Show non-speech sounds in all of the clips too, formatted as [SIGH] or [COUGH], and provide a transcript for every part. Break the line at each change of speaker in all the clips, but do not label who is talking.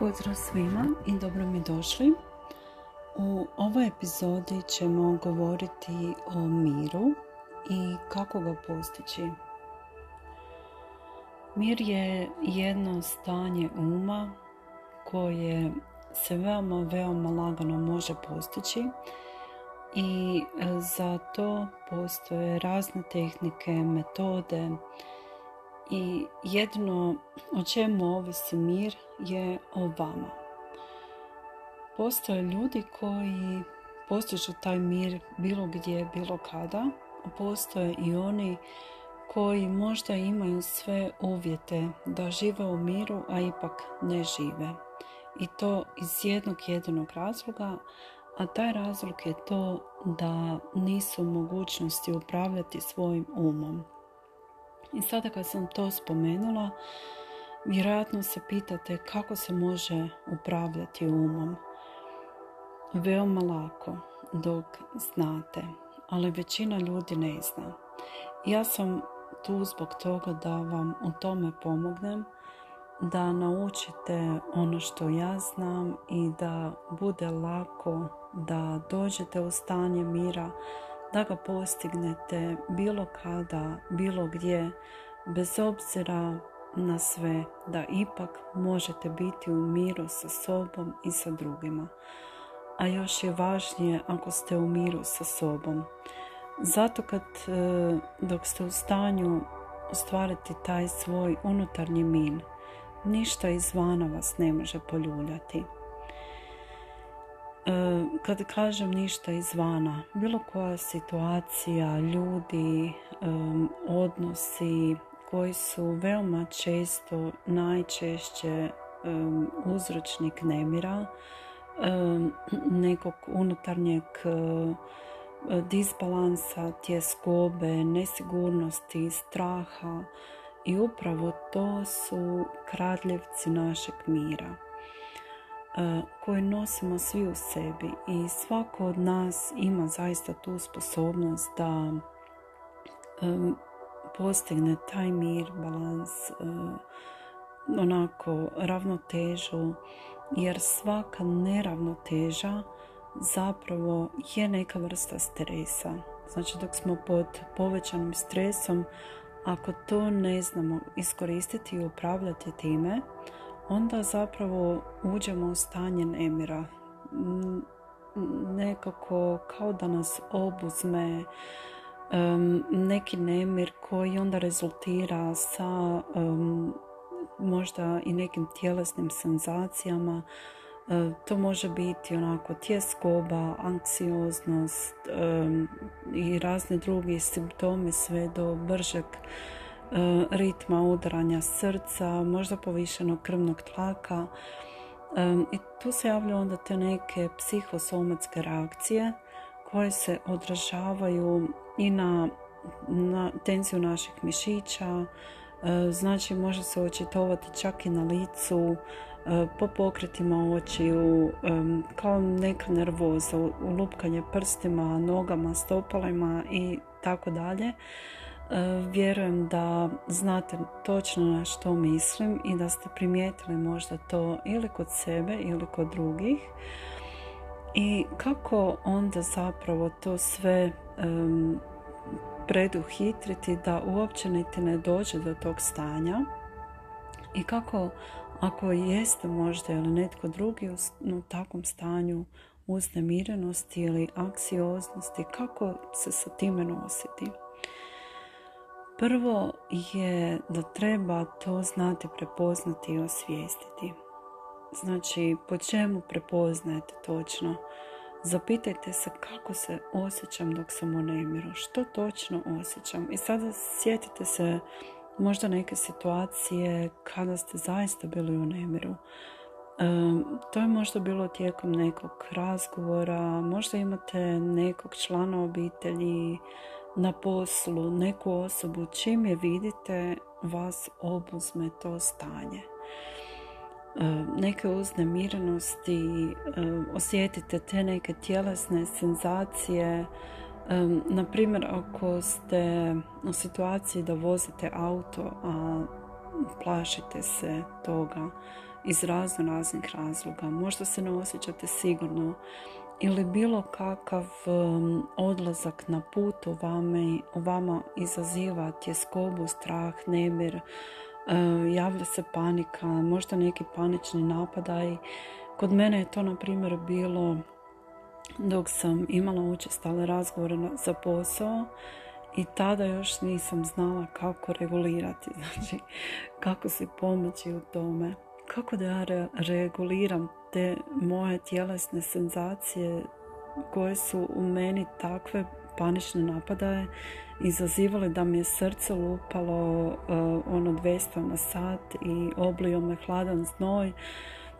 Pozdrav svima i dobro mi došli. U ovoj epizodi ćemo govoriti o miru i kako ga postići. Mir je jedno stanje uma koje se veoma, veoma lagano može postići i za to postoje razne tehnike, metode, i jedno o čemu ovisi mir je o vama. Postoje ljudi koji postižu taj mir bilo gdje, bilo kada. Postoje i oni koji možda imaju sve uvjete da žive u miru, a ipak ne žive. I to iz jednog jedinog razloga, a taj razlog je to da nisu mogućnosti upravljati svojim umom. I sada kad sam to spomenula, vjerojatno se pitate kako se može upravljati umom. Veoma lako dok znate, ali većina ljudi ne zna. Ja sam tu zbog toga da vam u tome pomognem, da naučite ono što ja znam i da bude lako da dođete u stanje mira, da ga postignete bilo kada, bilo gdje, bez obzira na sve, da ipak možete biti u miru sa sobom i sa drugima. A još je važnije ako ste u miru sa sobom. Zato kad e, dok ste u stanju ostvariti taj svoj unutarnji min, ništa izvana vas ne može poljuljati. E, kad kažem ništa izvana, bilo koja situacija, ljudi, odnosi koji su veoma često, najčešće uzročnik nemira, nekog unutarnjeg e, disbalansa, tjeskobe, nesigurnosti, straha i upravo to su kradljevci našeg mira. E, koje nosimo svi u sebi i svako od nas ima zaista tu sposobnost da postigne taj mir, balans, e, onako ravnotežu jer svaka neravnoteža zapravo je neka vrsta stresa. Znači dok smo pod povećanim stresom, ako to ne znamo iskoristiti i upravljati time, onda zapravo uđemo u stanje nemira. Nekako kao da nas obuzme neki nemir koji onda rezultira sa možda i nekim tjelesnim senzacijama. E, to može biti onako tjeskoba, anksioznost i razni drugi simptomi sve do bržeg E, ritma udaranja srca, možda povišenog krvnog tlaka. I tu se javljaju onda te neke psihosomatske reakcije koje se odražavaju i na, na tenziju naših mišića, e, znači može se očitovati čak i na licu, po pokretima očiju, kao neka nervoza, ulupkanje prstima, nogama, stopalima i tako dalje. E, vjerujem da znate točno na što mislim i da ste primijetili možda to ili kod sebe ili kod drugih. I kako onda zapravo to sve preduhitriti da uopće niti ne dođe do tog stanja i kako ako jeste možda ili netko drugi u takvom stanju uznemirenosti ili aksioznosti, kako se sa time nositi. Prvo je da treba to znati prepoznati i osvijestiti. Znači, po čemu prepoznajete točno? Zapitajte se kako se osjećam dok sam u nemiru. Što točno osjećam? I sada sjetite se možda neke situacije kada ste zaista bili u nemiru. to je možda bilo tijekom nekog razgovora, možda imate nekog člana obitelji, na poslu neku osobu, čim je vidite, vas obuzme to stanje. E, neke uznemirenosti, e, osjetite te neke tjelesne senzacije, e, na primjer ako ste u situaciji da vozite auto, a plašite se toga iz razno raznih razloga. Možda se ne osjećate sigurno ili bilo kakav odlazak na put u vama, u vama izaziva tjeskobu, strah, nemir, javlja se panika, možda neki panični napadaj. Kod mene je to na primjer bilo dok sam imala učestale razgovore za posao i tada još nisam znala kako regulirati, [LAUGHS] znači kako si pomoći u tome. Kako da ja reguliram te moje tjelesne senzacije koje su u meni takve panične napadaje izazivale da mi je srce lupalo uh, ono 200 na sat i oblio me hladan znoj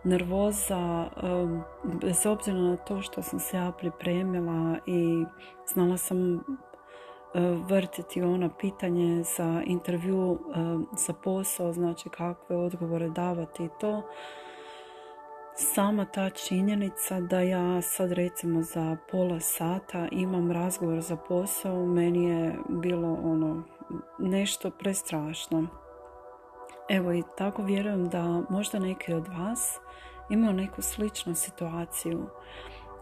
nervoza um, bez obzira na to što sam se ja pripremila i znala sam uh, vrtiti ono pitanje za intervju za posao, znači kakve odgovore davati i to sama ta činjenica da ja sad recimo za pola sata imam razgovor za posao, meni je bilo ono nešto prestrašno. Evo i tako vjerujem da možda neki od vas imaju neku sličnu situaciju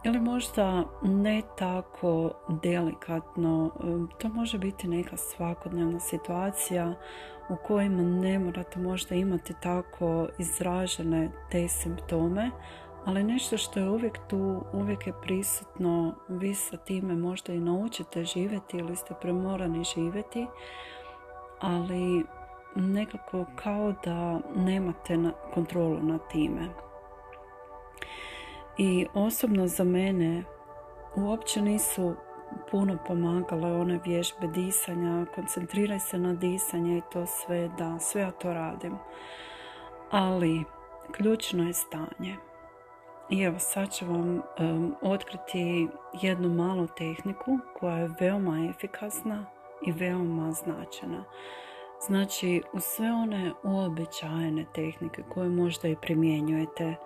ili možda ne tako delikatno. To može biti neka svakodnevna situacija u kojima ne morate možda imati tako izražene te simptome, ali nešto što je uvijek tu, uvijek je prisutno, vi sa time možda i naučite živjeti ili ste premorani živjeti, ali nekako kao da nemate kontrolu nad time. I osobno za mene uopće nisu puno pomagale one vježbe disanja, koncentriraj se na disanje i to sve, da, sve ja to radim. Ali ključno je stanje. I evo sad ću vam otkriti jednu malu tehniku koja je veoma efikasna i veoma značajna. Znači, u sve one uobičajene tehnike koje možda i primjenjujete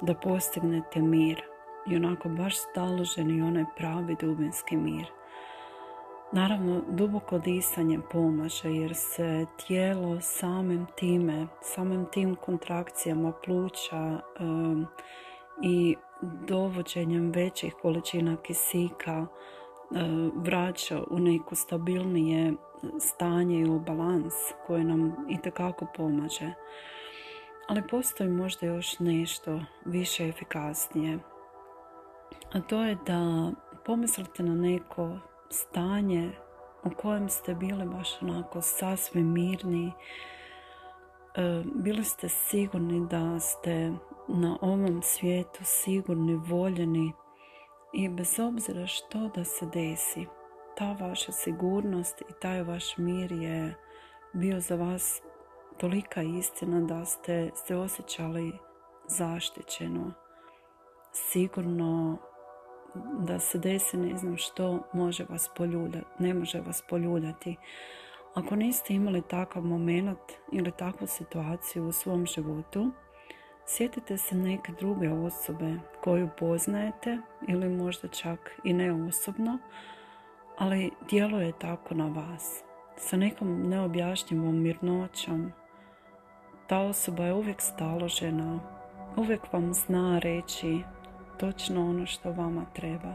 da postignete mir, i onako baš staložen i onaj pravi dubinski mir. Naravno, duboko disanje pomaže jer se tijelo samim time, samim tim kontrakcijama pluća i dovođenjem većih količina kisika vraća u neko stabilnije stanje i u balans koje nam itekako pomaže. Ali postoji možda još nešto više efikasnije a to je da pomislite na neko stanje u kojem ste bili baš onako sasvim mirni, e, bili ste sigurni da ste na ovom svijetu sigurni, voljeni i bez obzira što da se desi, ta vaša sigurnost i taj vaš mir je bio za vas tolika istina da ste se osjećali zaštićeno, sigurno da se desi ne znam što može vas poljuljati, ne može vas poljuljati. Ako niste imali takav moment ili takvu situaciju u svom životu, sjetite se neke druge osobe koju poznajete ili možda čak i ne osobno, ali djeluje tako na vas. Sa nekom neobjašnjivom mirnoćom. Ta osoba je uvijek staložena, uvijek vam zna reći točno ono što vama treba.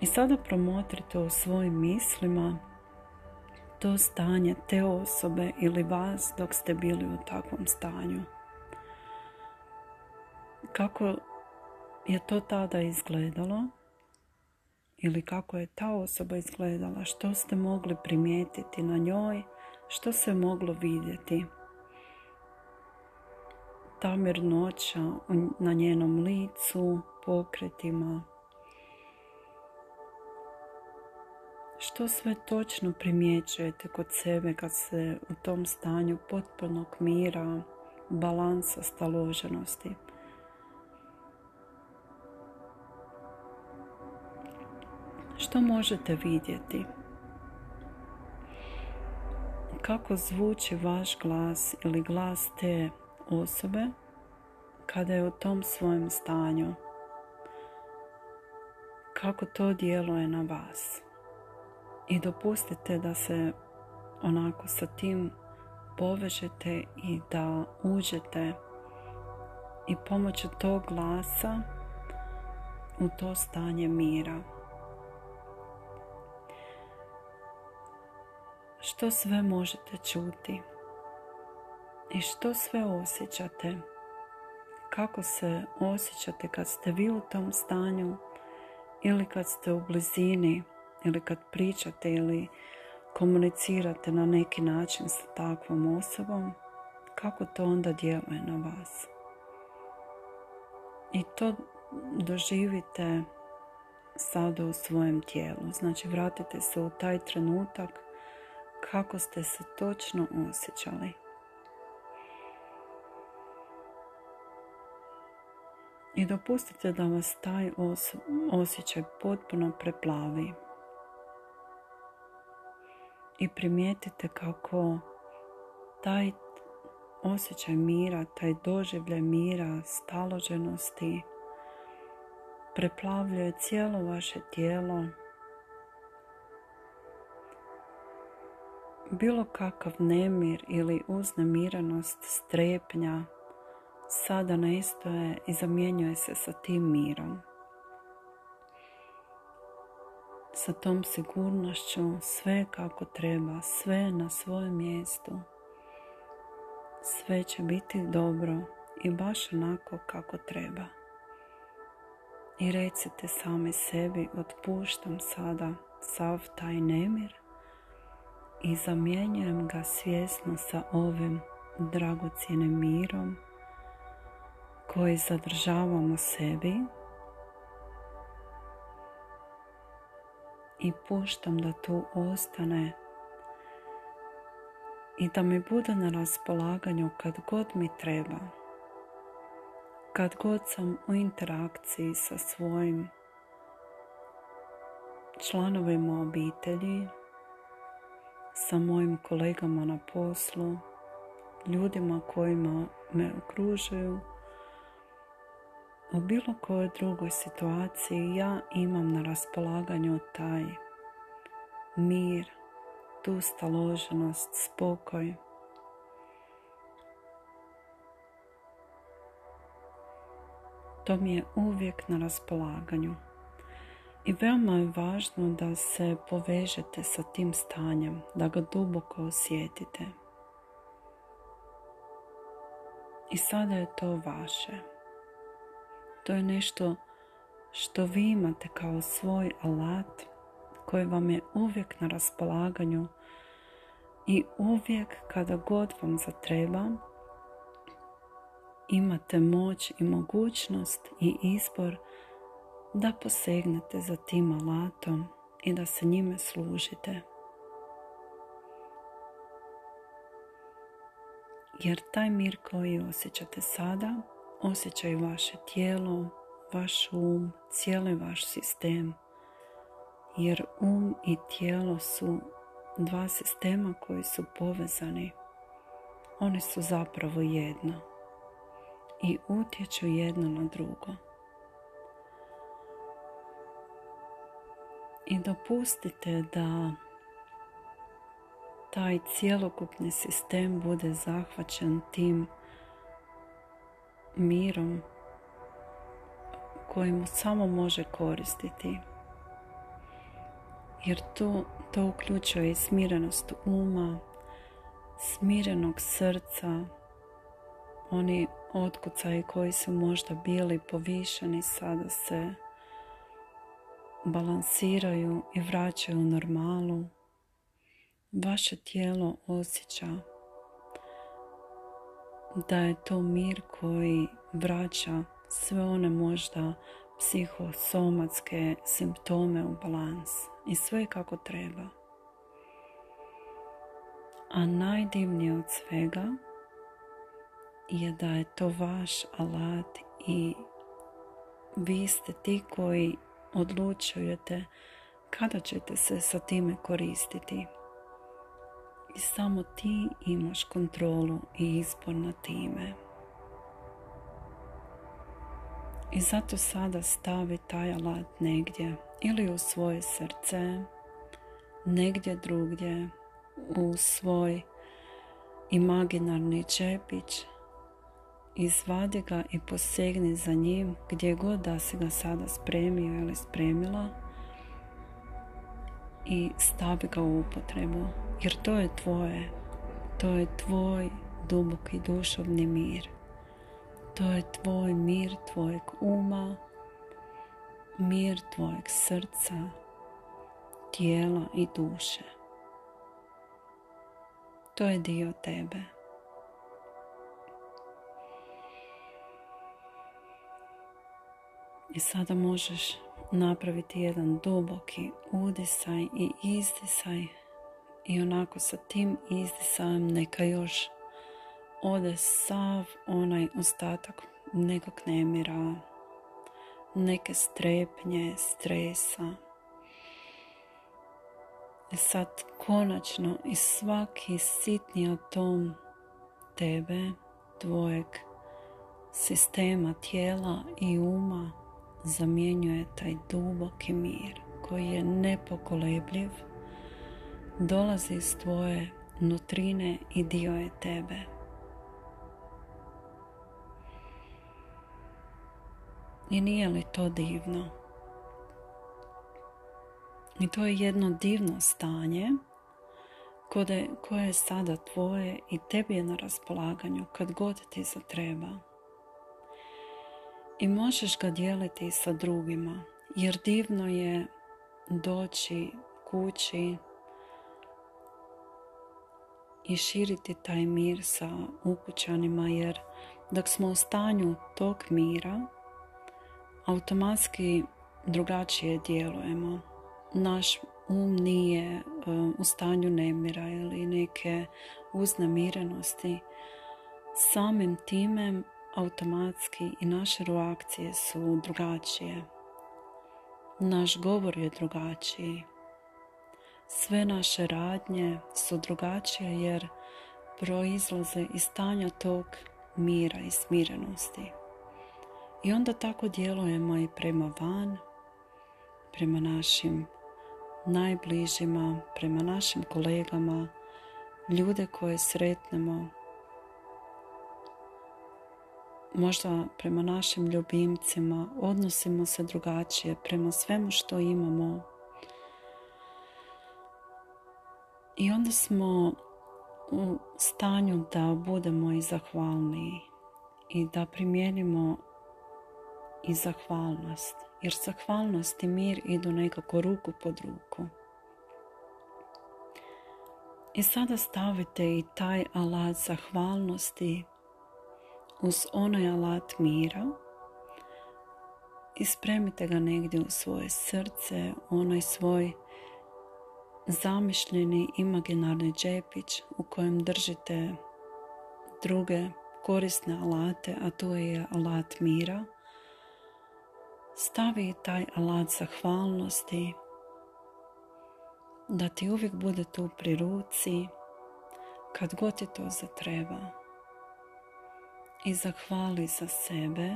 I sada promotrite u svojim mislima to stanje te osobe ili vas dok ste bili u takvom stanju. Kako je to tada izgledalo ili kako je ta osoba izgledala, što ste mogli primijetiti na njoj, što se moglo vidjeti ta mirnoća na njenom licu, pokretima. Što sve točno primjećujete kod sebe kad se u tom stanju potpunog mira, balansa, staloženosti? Što možete vidjeti? Kako zvuči vaš glas ili glas te osobe kada je u tom svojem stanju kako to djeluje na vas i dopustite da se onako sa tim povežete i da uđete i pomoću tog glasa u to stanje mira. Što sve možete čuti i što sve osjećate, kako se osjećate kad ste vi u tom stanju ili kad ste u blizini ili kad pričate ili komunicirate na neki način sa takvom osobom, kako to onda djeluje na vas. I to doživite sada u svojem tijelu. Znači vratite se u taj trenutak kako ste se točno osjećali. I dopustite da vas taj osjećaj potpuno preplavi. I primijetite kako taj osjećaj mira, taj doživljaj mira, staloženosti preplavljuje cijelo vaše tijelo. Bilo kakav nemir ili uznemiranost, strepnja sada nestoje i zamjenjuje se sa tim mirom. Sa tom sigurnošću sve kako treba, sve na svojem mjestu. Sve će biti dobro i baš onako kako treba. I recite sami sebi, otpuštam sada sav taj nemir i zamjenjujem ga svjesno sa ovim dragocjenim mirom koji zadržavamo sebi i puštam da tu ostane i da mi bude na raspolaganju kad god mi treba. Kad god sam u interakciji sa svojim članovima obitelji, sa mojim kolegama na poslu, ljudima kojima me okružuju, u bilo kojoj drugoj situaciji ja imam na raspolaganju taj mir, tu staloženost, spokoj. To mi je uvijek na raspolaganju. I veoma je važno da se povežete sa tim stanjem, da ga duboko osjetite. I sada je to vaše. To je nešto što vi imate kao svoj alat koji vam je uvijek na raspolaganju i uvijek kada god vam zatreba imate moć i mogućnost i izbor da posegnete za tim alatom i da se njime služite. Jer taj mir koji osjećate sada osjećaj vaše tijelo, vaš um, cijeli vaš sistem. Jer um i tijelo su dva sistema koji su povezani. Oni su zapravo jedno i utječu jedno na drugo. I dopustite da taj cjelokupni sistem bude zahvaćen tim mirom koji mu samo može koristiti. Jer to, to uključuje i smirenost uma, smirenog srca, oni otkucaji koji su možda bili povišeni sada se balansiraju i vraćaju u normalu. Vaše tijelo osjeća da je to mir koji vraća sve one možda psihosomatske simptome u balans i sve kako treba. A najdivnije od svega je da je to vaš alat i vi ste ti koji odlučujete kada ćete se sa time koristiti i samo ti imaš kontrolu i izbor na time. I zato sada stavi taj alat negdje ili u svoje srce, negdje drugdje, u svoj imaginarni čepić, izvadi ga i posegni za njim gdje god da si ga sada spremio ili spremila i stavi ga u upotrebu jer to je tvoje. To je tvoj duboki dušovni mir. To je tvoj mir tvojeg uma mir tvojeg srca tijela i duše. To je dio tebe I sada možeš napraviti jedan duboki udisaj i izdisaj i onako sa tim izdisajem neka još ode sav onaj ostatak nekog nemira, neke strepnje, stresa. I sad konačno i svaki sitni atom tebe, tvojeg sistema tijela i uma zamjenjuje taj duboki mir koji je nepokolebljiv, dolazi iz tvoje nutrine i dio je tebe. I nije li to divno? I to je jedno divno stanje koje je sada tvoje i tebi je na raspolaganju kad god ti zatreba i možeš ga dijeliti sa drugima jer divno je doći kući i širiti taj mir sa ukućanima jer dok smo u stanju tog mira automatski drugačije djelujemo. Naš um nije e, u stanju nemira ili neke uznemirenosti. Samim time automatski i naše reakcije su drugačije. Naš govor je drugačiji. Sve naše radnje su drugačije jer proizlaze iz stanja tog mira i smirenosti. I onda tako djelujemo i prema van, prema našim najbližima, prema našim kolegama, ljude koje sretnemo možda prema našim ljubimcima odnosimo se drugačije prema svemu što imamo. I onda smo u stanju da budemo i zahvalniji i da primijenimo i zahvalnost jer zahvalnost i mir idu nekako ruku pod ruku. I sada stavite i taj alat zahvalnosti uz onaj alat mira i spremite ga negdje u svoje srce, onaj svoj zamišljeni imaginarni džepić u kojem držite druge korisne alate, a to je alat mira. Stavi taj alat zahvalnosti da ti uvijek bude tu pri ruci kad god ti to zatreba i zahvali za sebe,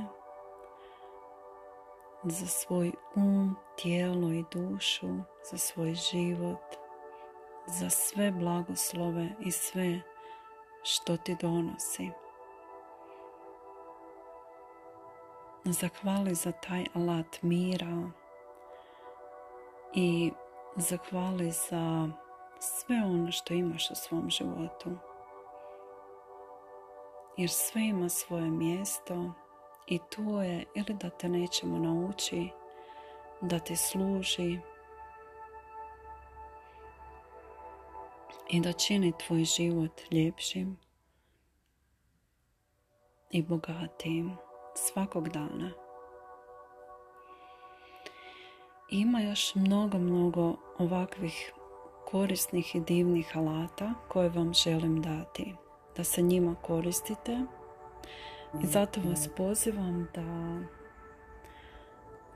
za svoj um, tijelo i dušu, za svoj život, za sve blagoslove i sve što ti donosi. Zahvali za taj alat mira i zahvali za sve ono što imaš u svom životu jer sve ima svoje mjesto i tu je ili da te nećemo nauči, da ti služi i da čini tvoj život ljepšim i bogatijim svakog dana. Ima još mnogo, mnogo ovakvih korisnih i divnih alata koje vam želim dati da se njima koristite. I zato vas pozivam da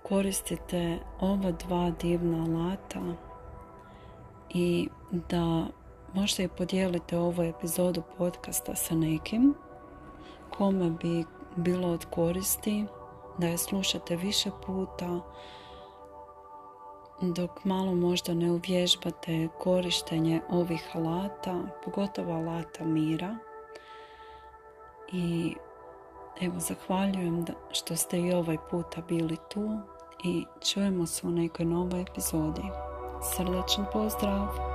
koristite ova dva divna alata i da možda i podijelite ovu epizodu podcasta sa nekim kome bi bilo od koristi da je slušate više puta dok malo možda ne uvježbate korištenje ovih alata, pogotovo alata mira i evo zahvaljujem što ste i ovaj puta bili tu i čujemo se u nekoj novoj epizodi. Srdačan pozdrav!